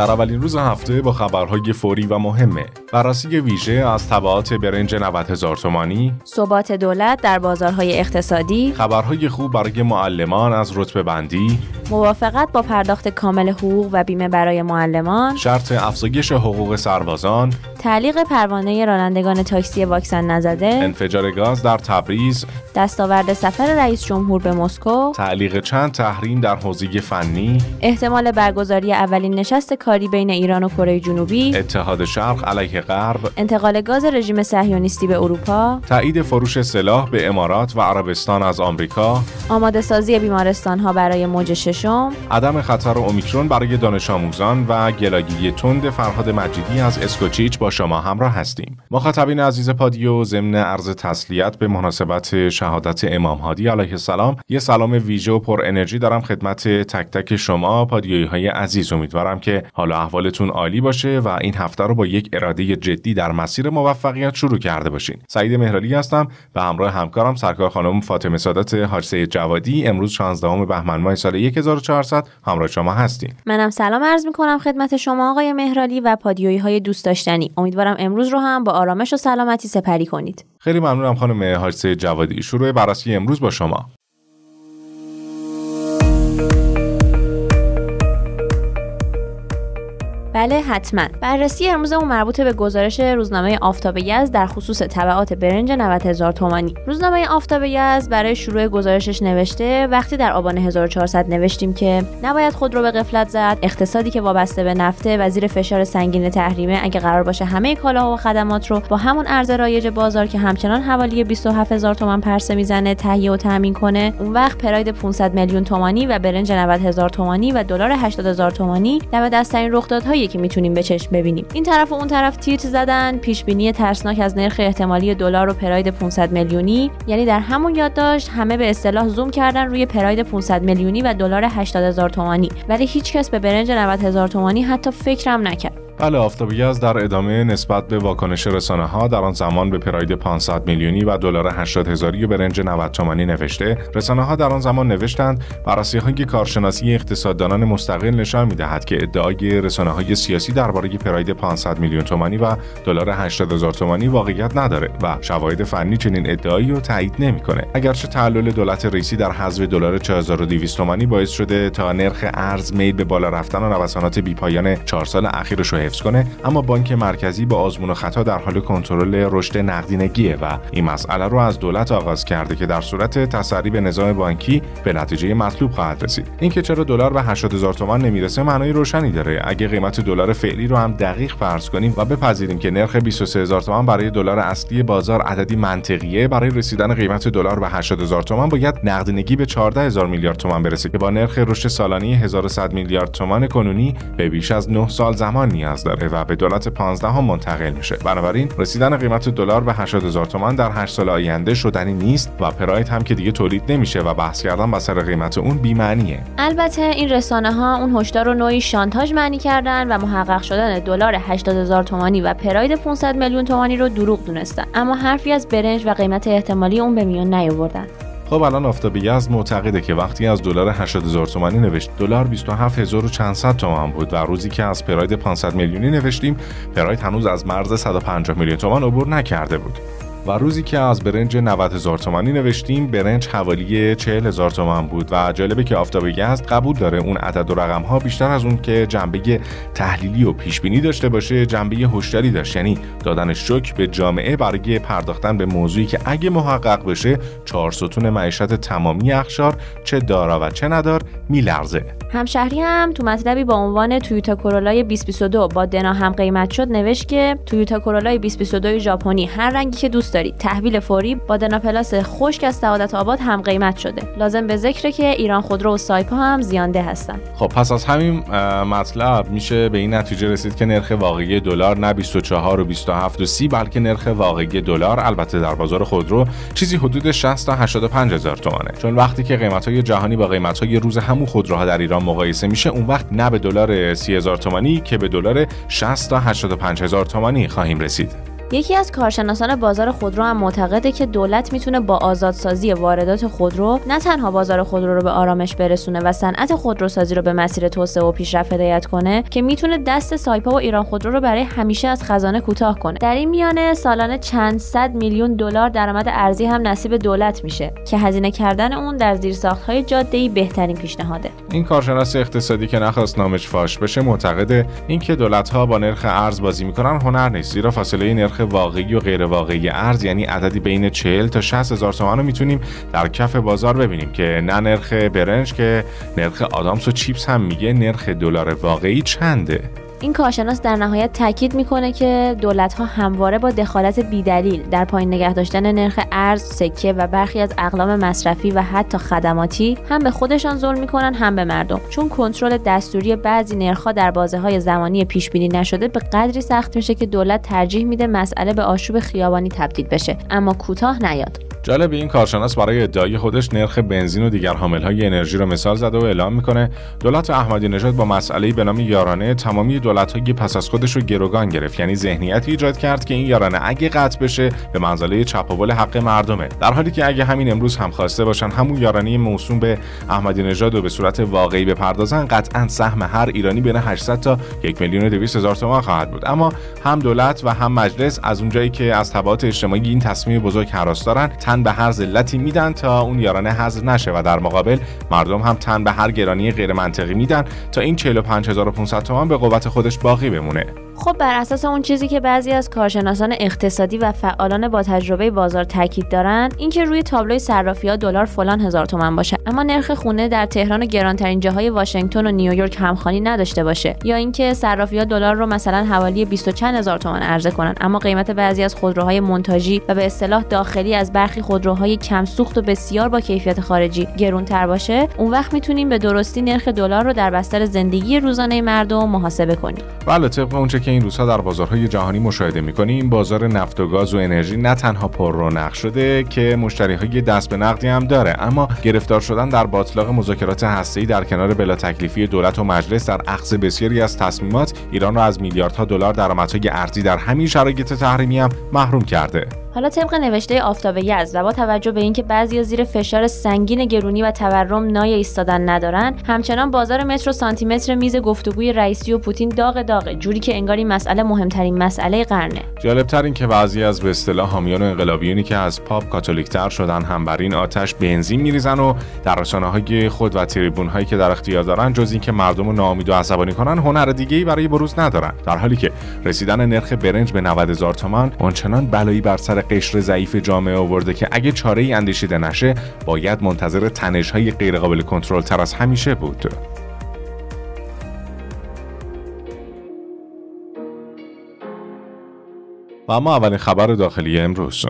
در اولین روز هفته با خبرهای فوری و مهمه. بررسی ویژه از تبعات برنج 90 هزار تومانی ثبات دولت در بازارهای اقتصادی خبرهای خوب برای معلمان از رتبه بندی موافقت با پرداخت کامل حقوق و بیمه برای معلمان. شرط افزایش حقوق سربازان. تعلیق پروانه رانندگان تاکسی واکسن نزده. انفجار گاز در تبریز. دستاورد سفر رئیس جمهور به مسکو. تعلیق چند تحریم در حوزه فنی. احتمال برگزاری اولین نشست کاری بین ایران و کره جنوبی. اتحاد شرق علیه غرب. انتقال گاز رژیم صهیونیستی به اروپا. تایید فروش سلاح به امارات و عربستان از آمریکا. آماده سازی بیمارستان ها برای موج ششم عدم خطر اومیکرون برای دانش آموزان و گلاگیری تند فرهاد مجیدی از اسکوچیچ با شما همراه هستیم. مخاطبین عزیز پادیو ضمن عرض تسلیت به مناسبت شهادت امام هادی علیه السلام یه سلام ویژه و پر انرژی دارم خدمت تک تک شما پادیوی های عزیز. امیدوارم که حالا احوالتون عالی باشه و این هفته رو با یک اراده جدی در مسیر موفقیت شروع کرده باشین. سعید مهرالی هستم و همراه همکارم سرکار خانم فاطمه سادات حاج جوادی. امروز 16 بهمن ماه سال 1400 همراه شما هستیم. منم سلام عرض می کنم خدمت شما آقای مهرالی و پادیوی های دوست داشتنی. امیدوارم امروز رو هم با آرامش و سلامتی سپری کنید. خیلی ممنونم خانم حاج جوادی. شروع بررسی امروز با شما. بله حتما. بررسی امروزمون مربوط به گزارش روزنامه آفتاب یزد در خصوص تبعات برنج 90 هزار تومانی. روزنامه آفتاب یزد برای شروع گزارشش نوشته وقتی در آبان 1400 نوشتیم که نباید خود رو به قفلت زد اقتصادی که وابسته به نفته و زیر فشار سنگین تحریمه اگه قرار باشه همه کالاها و خدمات رو با همون ارز رایج بازار که همچنان حوالی 27 هزار تومان پرسه می‌زنه تهیه و تامین کنه اون وقت پراید 500 میلیون تومانی و برنج 90 هزار تومانی و دلار 80 هزار تومانی. دم دستترین که می‌تونیم به چشم ببینیم. این طرف و اون طرف تیتر زدن پیش بینی ترسناک از نرخ احتمالی دلار و پراید 500 میلیونی. یعنی در همون یادداشت همه به اصطلاح زوم کردن روی پراید 500 میلیونی و دلار 80 هزار تومانی. ولی هیچکس به برنج 90 هزار تومانی حتی فکرم نکرد. بله آفتابی از در ادامه نسبت به واکنش رسانه ها در آن زمان به پراید 500 میلیونی و دلار 80 هزاری و برنج 90 تومانی نوشته. رسانه ها در آن زمان نوشتند بررسی های کارشناسی اقتصاددانان مستقل نشان می‌دهد که ادعای رسانه های سیاسی درباره پراید 500 میلیون تومانی و دلار 80 هزار تومانی واقعیت نداره و شواهد فنی چنین ادعایی رو تایید نمی‌کنه. اگرچه تعلل دولت رئیسی در حذف دلار 4200 تومانی باعث شده تا نرخ ارز میل به بالا رفتن و نوسانات بیپایان 4 سال اخیرش رو حفظ کنه اما بانک مرکزی با آزمون و خطا در حال کنترل رشد نقدینگیه و این مسئله رو از دولت آغاز کرده که در صورت تسری به نظام بانکی به نتیجه مطلوب خواهد رسید. اینکه چرا دلار به 80 هزار تومان نمی‌رسه معنای روشنی داره. اگه قیمت دلار فعلی رو هم دقیق فرض کنیم و بپذیریم که نرخ 23 هزار تومان برای دلار اصلی بازار عددی منطقیه برای رسیدن قیمت دلار به 80 هزار تومان باید نقدینگی به 14 هزار میلیارد تومان برسه که با نرخ رشد سالانه 1100 میلیارد تومان کنونی به بیش از 9 سال زمان نیاز داره و به دولت 15 هم منتقل میشه. بنابراین رسیدن قیمت دلار به 80 هزار تومان در 8 سال آینده شدنی نیست و پراید هم که دیگه تولید نمیشه و بحث کردن بر سر قیمت اون بی‌معنیه. البته این رسانه ها اون هشدار رو نوعی شانتاژ معنی کردن و محقق شدن دلار 80 هزار تومانی و پراید 500 میلیون تومانی رو دروغ دونستن. اما حرفی از برنج و قیمت احتمالی اون به میون نیاوردن. خب الان آفتابی یزد معتقده که وقتی از دلار 80 هزار تومانی نوشت دلار 27 هزار و چند صد تومان بود و روزی که از پراید 500 میلیونی نوشتیم پراید هنوز از مرز 150 میلیون تومان عبور نکرده بود. و روزی که از برنج 90 هزار تومانی نوشتیم برنج حوالی 40 هزار تومان بود و جالبه که آفتاب یزد قبول داره اون عدد و رقم ها بیشتر از اون که جنبه تحلیلی و پیش بینی داشته باشه جنبه هشداری داشت. یعنی دادن شک به جامعه برای پرداختن به موضوعی که اگه محقق بشه چهار ستون معیشت تمامی اخشار چه دارا و چه ندار میلرزه. همشهری هم تو مطلبی با عنوان تویوتا کرولای 2022 با دنا هم قیمت شد نوشت که تویوتا کرولای 2022 ژاپنی. هر رنگی که دوست داری. تحویل فوری با دنا پلاس خشک از سعادت آباد هم قیمت شده. لازم به ذکر که ایران خودرو و سایپا هم زیانده هستن. خب پس از همین مطلب میشه به این نتیجه رسید که نرخ واقعی دلار نه 24 و 27 و 30 بلکه نرخ واقعی دلار البته در بازار خودرو چیزی حدود 60 تا 85 هزار تومانه. چون وقتی که قیمت های جهانی با قیمت های روز همون خودروها در ایران مقایسه میشه اون وقت نه به دلار 30 هزار تومانی که به دلار 60 تا 85 هزار تومانی خواهیم رسید. یکی از کارشناسان بازار خودرو هم معتقده که دولت می‌تونه با آزادسازی واردات خودرو نه تنها بازار خودرو رو به آرامش برسونه و صنعت خودروسازی رو به مسیر توسعه و پیشرفت هدایت کنه که می‌تونه دست سایپا و ایران خودرو رو برای همیشه از خزانه کوتاه کنه. در این میانه سالانه چند صد میلیون دلار درآمد ارزی هم نصیب دولت میشه که هزینه کردن اون در زیرساختهای جاده‌ای بهترین پیشنهاده. این کارشناس اقتصادی که نخواست نامش فاش بشه معتقده اینکه دولت‌ها با نرخ ارز بازی می‌کنن هنر نیست زیرا فاصله نرخ واقعی و غیر واقعی ارز یعنی عددی بین 40 تا 60 هزار تومان رو می‌تونیم در کف بازار ببینیم که نه نرخ برنج که نرخ آدامس و چیپس هم میگه نرخ دلار واقعی چنده؟ این کارشناس در نهایت تاکید می‌کنه که دولت ها همواره با دخالت بیدلیل در پایین نگه داشتن نرخ ارز، سکه و برخی از اقلام مصرفی و حتی خدماتی هم به خودشان ظلم می‌کنن هم به مردم. چون کنترل دستوری بعضی نرخها در بازه های زمانی پیش بینی نشده به قدری سخت میشه که دولت ترجیح میده مسئله به آشوب خیابانی تبدیل بشه. اما کوتاه نیاد. جالب این کارشناس برای ادعای خودش نرخ بنزین و دیگر های انرژی را مثال زده و اعلام می‌کنه دولت احمدی نژاد با مسئله به نام یارانه تمامی دولت‌های پس از خودش رو گروگان گرفت. یعنی ذهنیتی ایجاد کرد که این یارانه اگه قطع بشه به منزله چپاول حق مردمه. در حالی که اگه همین امروز هم خواسته باشن همون یارانه موسوم به احمدی نژاد و به صورت واقعی بپردازن قطعا سهم هر ایرانی بین 800 تا 1 میلیون و 200 هزار تومان خواهد بود. اما هم دولت و هم مجلس از اونجایی که از تبعات اجتماعی این تصمیم بزرگ حراس دارن تن به هر ذلتی میدن تا اون یارانه حذف نشه و در مقابل مردم هم تن به هر گرانی غیر منطقی میدن تا این 45500 تومان به قوت خودش باقی بمونه. خب بر اساس اون چیزی که بعضی از کارشناسان اقتصادی و فعالان با تجربه بازار تاکید دارن اینکه روی تابلوی صرافی دلار فلان هزار تومن باشه. اما نرخ خونه در تهران و گرانترین جاهای واشنگتن و نیویورک همخوانی نداشته باشه. یا اینکه صرافی دلار رو مثلا حوالی 20 و چند هزار تومن عرضه کنن. اما قیمت بعضی از خودروهای منتاجی و به اصطلاح داخلی از برخی خودروهای کم سوخت و بسیار با کیفیت خارجی گرونتر باشه اون وقت می‌تونیم به درستی نرخ دلار رو در بستر زندگی روزانه مردم محاسبه کنیم. بله طبق اونچه این روزها در بازارهای جهانی مشاهده می‌کنیم. بازار نفت و گاز و انرژی نه تنها پر رونق شده که مشتری های دست به نقدی هم داره اما گرفتار شدن در باطلاق مذاکرات هسته‌ای در کنار بلا تکلیفی دولت و مجلس در اخذ بسیاری از تصمیمات ایران را از میلیاردها دلار درآمدهای ارزی در همین شرایط تحریمی هم محروم کرده. حالا طبق نوشته آفتاب یزد و با توجه به اینکه بعضی زیر فشار سنگین گرونی و تورم نای ایستادن ندارن همچنان بازار متر و سانتی متر میز گفتگوی رئیسی و پوتین داغ داغه جوری که انگار این مسئله مهمترین مسئله قرنه. جالبتر این که بعضی از به اصطلاح حامیان انقلابیونی که از پاپ کاتولیکتر شدن هم بر این آتش بنزین میریزن و در رسانه های خود و تریبون هایی که در اختیار دارن جز اینکه مردم رو ناامید و عصبانی کنن هنر دیگه ای برای بروز ندارن. در حالی که رسیدن نرخ برنج به 90 هزار تومان آنچنان بلایی بر قشر ضعیف جامعه آورده که اگه چاره ای اندیشیده نشه باید منتظر تنش های غیرقابل کنترل تر از همیشه بود. و اما اولین خبر داخلی امروز.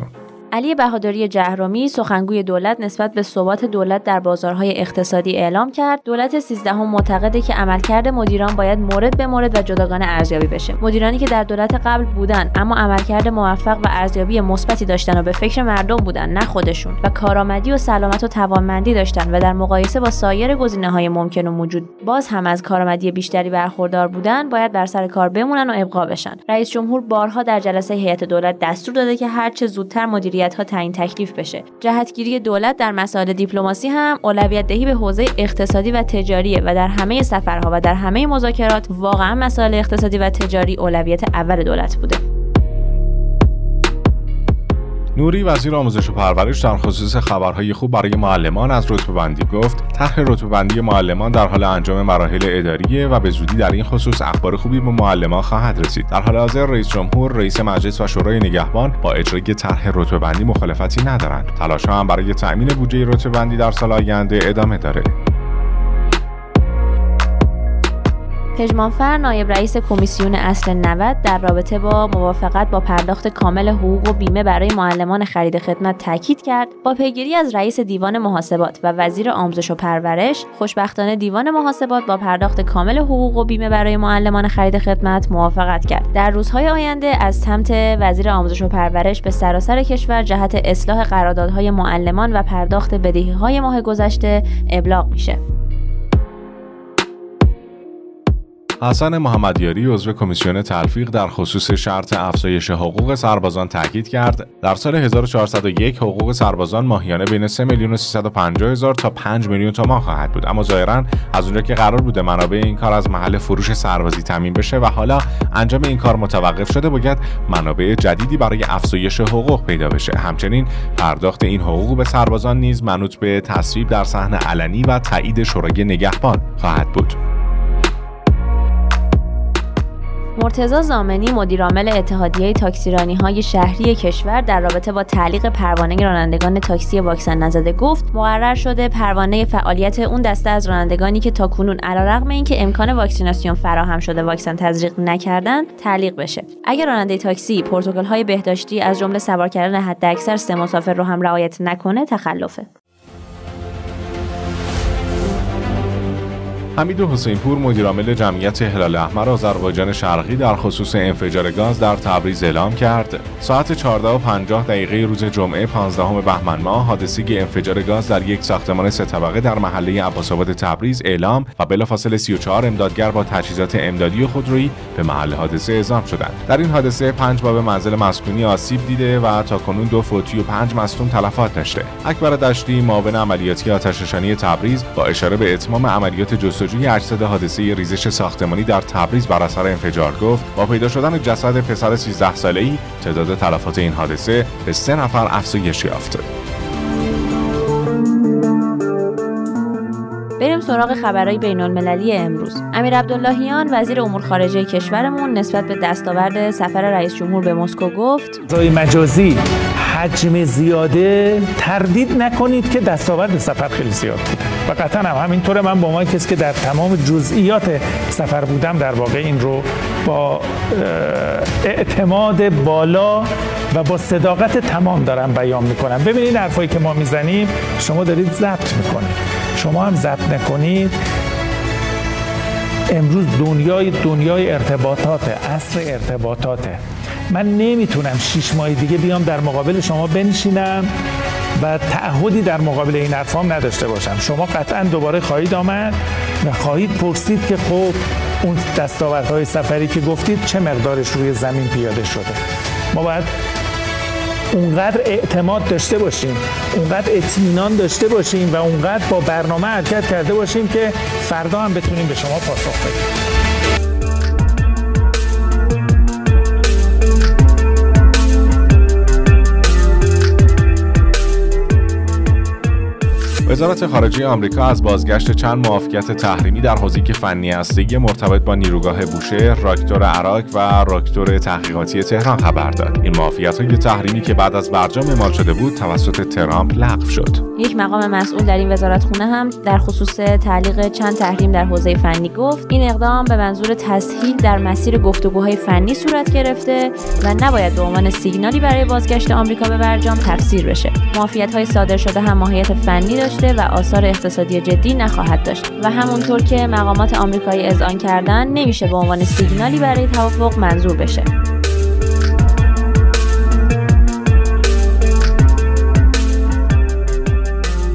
علی بهادری جهرومی سخنگوی دولت نسبت به ثبات دولت در بازارهای اقتصادی اعلام کرد. دولت 13 هم معتقده که عملکرد مدیران باید مورد به مورد و جداگانه ارزیابی بشه. مدیرانی که در دولت قبل بودن اما عملکرد موفق و ارزیابی مثبتی داشتن و به فکر مردم بودن نه خودشون. و کارآمدی و سلامت و توانمندی داشتن و در مقایسه با سایر های ممکن و موجود باز هم از کارآمدی بیشتری برخوردار بودن باید بر سر کار بمونن و ابقا بشن. رئیس جمهور بارها در جلسه هیئت دولت دستور داده که هرچه زودتر مدیریت ها تعیین تکلیف بشه. جهتگیری دولت در مسائل دیپلماسی هم اولویت دهی به حوزه اقتصادی و تجاریه و در همه سفرها و در همه مذاکرات واقعا مسائل اقتصادی و تجاری اولویت اول دولت بوده. نوری وزیر آموزش و پرورش در خصوص خبرهای خوب برای معلمان از رتبه بندی گفت طرح رتبه بندی معلمان در حال انجام مراحل اداریه و به زودی در این خصوص اخبار خوبی به معلمان خواهد رسید. در حال حاضر رئیس جمهور رئیس مجلس و شورای نگهبان با اجرای طرح رتبه بندی مخالفتی ندارند. تلاش هم برای تأمین بودجه رتبه بندی در سال آینده ادامه داره. پژمانفر نایب رئیس کمیسیون اصل 90 در رابطه با موافقت با پرداخت کامل حقوق و بیمه برای معلمان خرید خدمت تاکید کرد. با پیگیری از رئیس دیوان محاسبات و وزیر آموزش و پرورش خوشبختانه دیوان محاسبات با پرداخت کامل حقوق و بیمه برای معلمان خرید خدمت موافقت کرد. در روزهای آینده از سمت وزیر آموزش و پرورش به سراسر کشور جهت اصلاح قراردادهای معلمان و پرداخت بدهیهای ماه گذشته ابلاغ میشه. حسن محمدیاری عضو کمیسیون تلفیق در خصوص شرط افزایش حقوق سربازان تاکید کرد. در سال 1401 حقوق سربازان ماهیانه بین 3 میلیون و 350 هزار تا 5 میلیون تومان خواهد بود. اما ظاهرا از اونجا که قرار بوده منابع این کار از محل فروش سربازی تامین بشه و حالا انجام این کار متوقف شده باید منابع جدیدی برای افزایش حقوق پیدا بشه. همچنین پرداخت این حقوق به سربازان نیز منوط به تصویب در صحن علنی و تایید شورای نگهبان خواهد بود. مرتزا زامنی مدیرعامل اتحادیه تاکسیرانی های شهری کشور در رابطه با تعلیق پروانه رانندگان تاکسی واکسن نزده گفت مقرر شده پروانه فعالیت اون دسته از رانندگانی که تاکنون علیرغم اینکه امکان واکسیناسیون فراهم شده واکسن تزریق نکردند تعلیق بشه. اگر راننده تاکسی پروتکل های بهداشتی از جمله سوار کردن حداکثر سه مسافر رو هم رعایت نکنه تخلفه. حمید حسینپور مدیرعامل جمعیت هلال احمر آذربایجان شرقی در خصوص انفجار گاز در تبریز اعلام کرد. ساعت 14 و 50 دقیقه روز جمعه 15 بهمن ماه حادثه انفجار گاز در یک ساختمان سه طبقه در محله عباس‌آباد تبریز اعلام و بلافاصله 34 امدادگر با تجهیزات امدادی خودرویی به محل حادثه اعزام شدند. در این حادثه پنج باب منزل مسکونی آسیب دیده و تاکنون دو فوتی و پنج مصدوم تلفات داشته اکبر دشتی معاون عملیاتی آتشنشانی تبریز با اشاره به اتمام عملیات جستجو جستجوی اجساد حادثه ریزش ساختمانی در تبریز بر اثر انفجار گفت با پیدا شدن جسد پسر 13 ساله‌ای تعداد تلفات این حادثه به سه نفر افزایش یافت. بریم سراغ خبرهای بین المللی امروز امیر عبداللهیان وزیر امور خارجه کشورمون نسبت به دستاورد سفر رئیس جمهور به مسکو گفت مجازی حجم زیاده تردید نکنید که دستاورد سفر خیلی زیاد بوده. و قطعا هم همینطوره. من با عنوان کسی که در تمام جزئیات سفر بودم در واقع این رو با اعتماد بالا و با صداقت تمام دارم بیان می‌کنم. ببینید حرفایی که ما می‌زنیم شما دارید ضبط می‌کنید. شما هم ضبط نکنید. امروز دنیای دنیای ارتباطات عصر ارتباطاته. من نمی‌تونم شیش ماه دیگه بیام در مقابل شما بنشینم و تعهدی در مقابل این حرفام نداشته باشم. شما قطعا دوباره خواهید آمد و خواهید پرسید که خب اون دستاوردهای سفری که گفتید چه مقدارش روی زمین پیاده شده. ما باید اونقدر اعتماد داشته باشیم اونقدر اطمینان داشته باشیم و اونقدر با برنامه حرکت کرده باشیم که فردا هم بتونیم به شما پاسخ بدیم. وزارت خارجه آمریکا از بازگشت چند موافقت تحریمی در حوزه فنی هسته‌ای مرتبط با نیروگاه بوشهر، راکتور عراق و راکتور تحقیقاتی تهران خبر داد. این موافقت‌های تحریمی که بعد از برجام اعمال شده بود توسط ترامپ لغو شد. یک مقام مسئول در این وزارت خونه هم در خصوص تعلیق چند تحریم در حوزه فنی گفت این اقدام به منظور تسهیل در مسیر گفتگوهای فنی صورت گرفته و نباید به عنوان سیگنالی برای بازگشت آمریکا به برجام تفسیر بشه. موافقت‌های صادر شده هم ماهیت فنی و آثار اقتصادی جدی نخواهد داشت و همونطور که مقامات آمریکایی اذعان کردن نمیشه به عنوان سیگنالی برای توافق منظور بشه.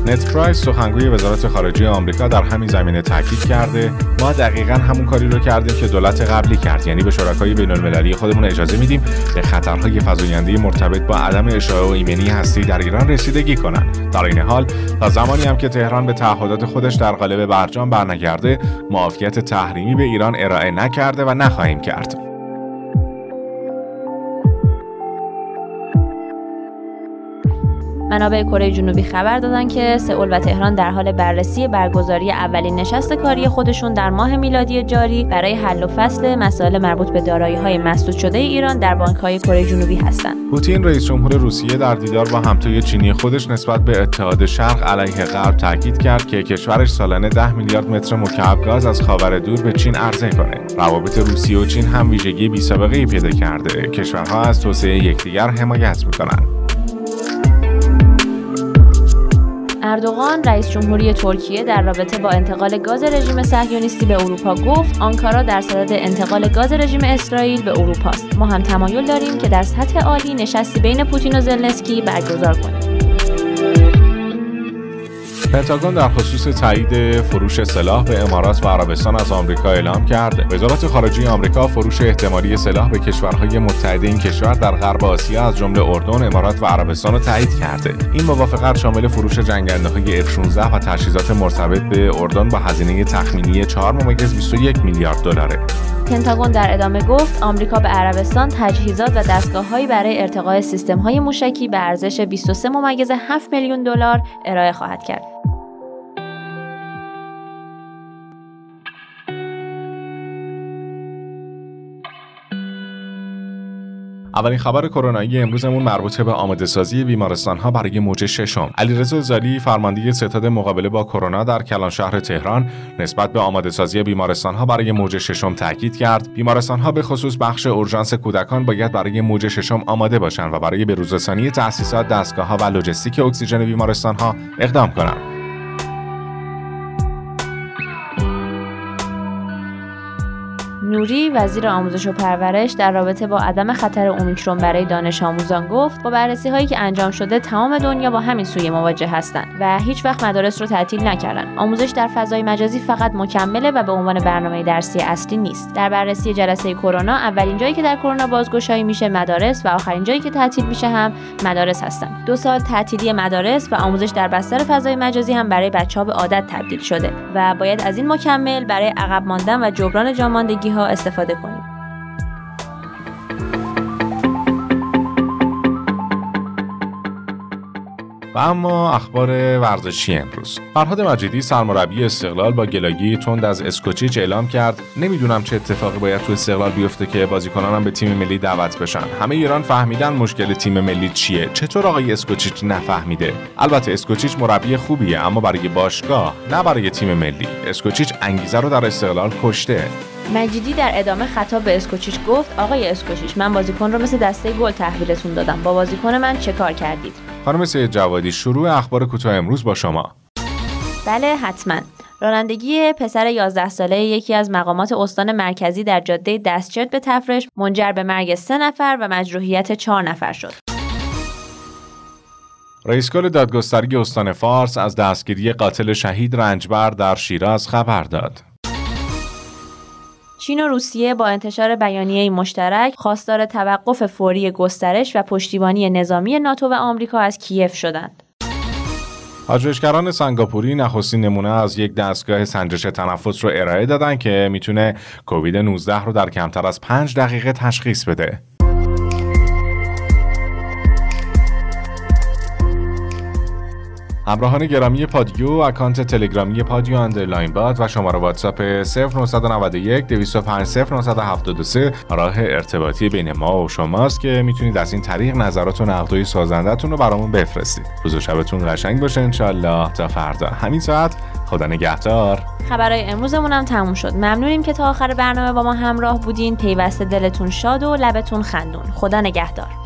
نت پرایس سخنگوی وزارت خارجه آمریکا در همین زمینه تاکید کرده. ما دقیقا همون کاری رو کردیم که دولت قبلی کرد. یعنی به شرکای بین المللی خودمون اجازه میدیم به خطرهای فزاینده مرتبط با عدم اشاعه و ایمنی هستی در ایران رسیدگی کنند. در این حال تا زمانی هم که تهران به تعهدات خودش در قالب برجام برنگرده معافیت تحریمی به ایران ارائه نکرده و نخواهیم کرد. منابع کره جنوبی خبر دادن که سئول و تهران در حال بررسی برگزاری اولین نشست کاری خودشون در ماه میلادی جاری برای حل و فصل مسائل مربوط به دارایی های مسدود شده ایران در بانک های کره جنوبی هستند. پوتین رئیس جمهور روسیه در دیدار با همتای چینی خودش نسبت به اتحاد شرق علیه غرب تاکید کرد که کشورش سالانه 10 میلیارد متر مکعب گاز از خاور دور به چین عرضه کنه. روابط روسیه و چین هم ویژگی بی‌سابقه‌ای پیدا کرده. کشورها از توسعه یکدیگر حمایت می‌کنند. اردوغان رئیس جمهوری ترکیه در رابطه با انتقال گاز رژیم صهیونیستی به اروپا گفت آنکارا در صدد انتقال گاز رژیم اسرائیل به اروپا است ما هم تمایل داریم که در سطح عالی نشستی بین پوتین و زلنسکی برگزار کنیم. پنتاگون در خصوص تایید فروش سلاح به امارات و عربستان از آمریکا اعلام کرد وزارت خارجه آمریکا فروش احتمالی سلاح به کشورهای متحد این کشور در غرب آسیا از جمله اردن امارات و عربستان را تایید کرده. این موافقت شامل فروش جنگنده‌های F16 و تجهیزات مرتبط به اردن با هزینه تخمینی 4 21 میلیارد دلاره. پنتاگون در ادامه گفت آمریکا به عربستان تجهیزات و دستگاههایی برای ارتقاء سیستم‌های موشکی به ارزش 23 7 میلیون دلار ارائه خواهد کرد. اولین خبر کرونایی امروزمون مربوط به آماده سازی بیمارستان ها برای موج ششم. علیرضا زالی فرمانده ستاد مقابله با کرونا در کلان شهر تهران نسبت به آماده سازی بیمارستان ها برای موج ششم تاکید کرد. بیمارستان ها به خصوص بخش اورژانس کودکان باید برای موج ششم آماده باشند و برای بروزرسانی تأسیسات دستگاه ها و لوجستیک اکسیژن بیمارستان ها اقدام کنند. نوری وزیر آموزش و پرورش در رابطه با عدم خطر اومیکرون برای دانش آموزان گفت با بررسی هایی که انجام شده تمام دنیا با همین سویه مواجه هستند و هیچ وقت مدارس رو تعطیل نکردن. آموزش در فضای مجازی فقط مکمله و به عنوان برنامه درسی اصلی نیست. در بررسی جلسه کرونا اولین جایی که در کرونا بازگشایی میشه مدارس و آخرین جایی که تعطیل میشه هم مدارس هستند دو سال تعطیلی مدارس و آموزش در بستر فضای مجازی هم برای بچه ها به عادت تبدیل شده و باید از این مکمل برای عقب ماندن و جبران جاماندگی ها استفاده کنیم. و اما اخبار ورزشی امروز. فرهاد مجیدی سرمربی استقلال با گلاگی تند از اسکوچیچ اعلام کرد. نمی‌دونم چه اتفاقی باید تو استقلال بیفته که بازیکنانم به تیم ملی دعوت بشن. همه ایران فهمیدن مشکل تیم ملی چیه. چطور آقای اسکوچیچ نفهمیده؟ البته اسکوچیچ مربی خوبیه اما برای باشگاه نه برای تیم ملی. اسکوچیچ انگیزه رو در استقلال کشته. مجیدی در ادامه خطاب به اسکوچیچ گفت آقای اسکوچیچ من بازیکن رو مثل دسته گل تحویلتون دادم با بازیکن من چه کار کردید خانم سید جوادی شروع اخبار کوتاه امروز با شما بله حتما رانندگی پسر 11 ساله یکی از مقامات استان مرکزی در جاده دستچرت به تفرش منجر به مرگ سه نفر و مجروحیت چهار نفر شد. رئیس کل دادگستری استان فارس از دستگیری قاتل شهید رنجبر در شیراز خبر داد. چین و روسیه با انتشار بیانیه مشترک خواستار توقف فوری گسترش و پشتیبانی نظامی ناتو و آمریکا از کیف شدند. پژوهشگران سنگاپوری نخستین نمونه از یک دستگاه سنجش تنفس رو ارائه دادن که می‌تونه کووید 19 رو در کمتر از 5 دقیقه تشخیص بده. همراهان گرامی پادیو اکانت تلگرامی پادیو underline پاد و شماره واتساپ 0991 205 0973 راه ارتباطی بین ما و شماست که می‌تونید از این طریق نظرات و نقدای سازندتون رو برامون بفرستید. روز و شبتون قشنگ باشه انشالله تا فردا. همین ساعت خدا نگهدار. خبرهای امروزمون هم تموم شد. ممنونیم که تا آخر برنامه با ما همراه بودین. پیوسته دلتون شاد و لبتون خندون. خدا نگهدار.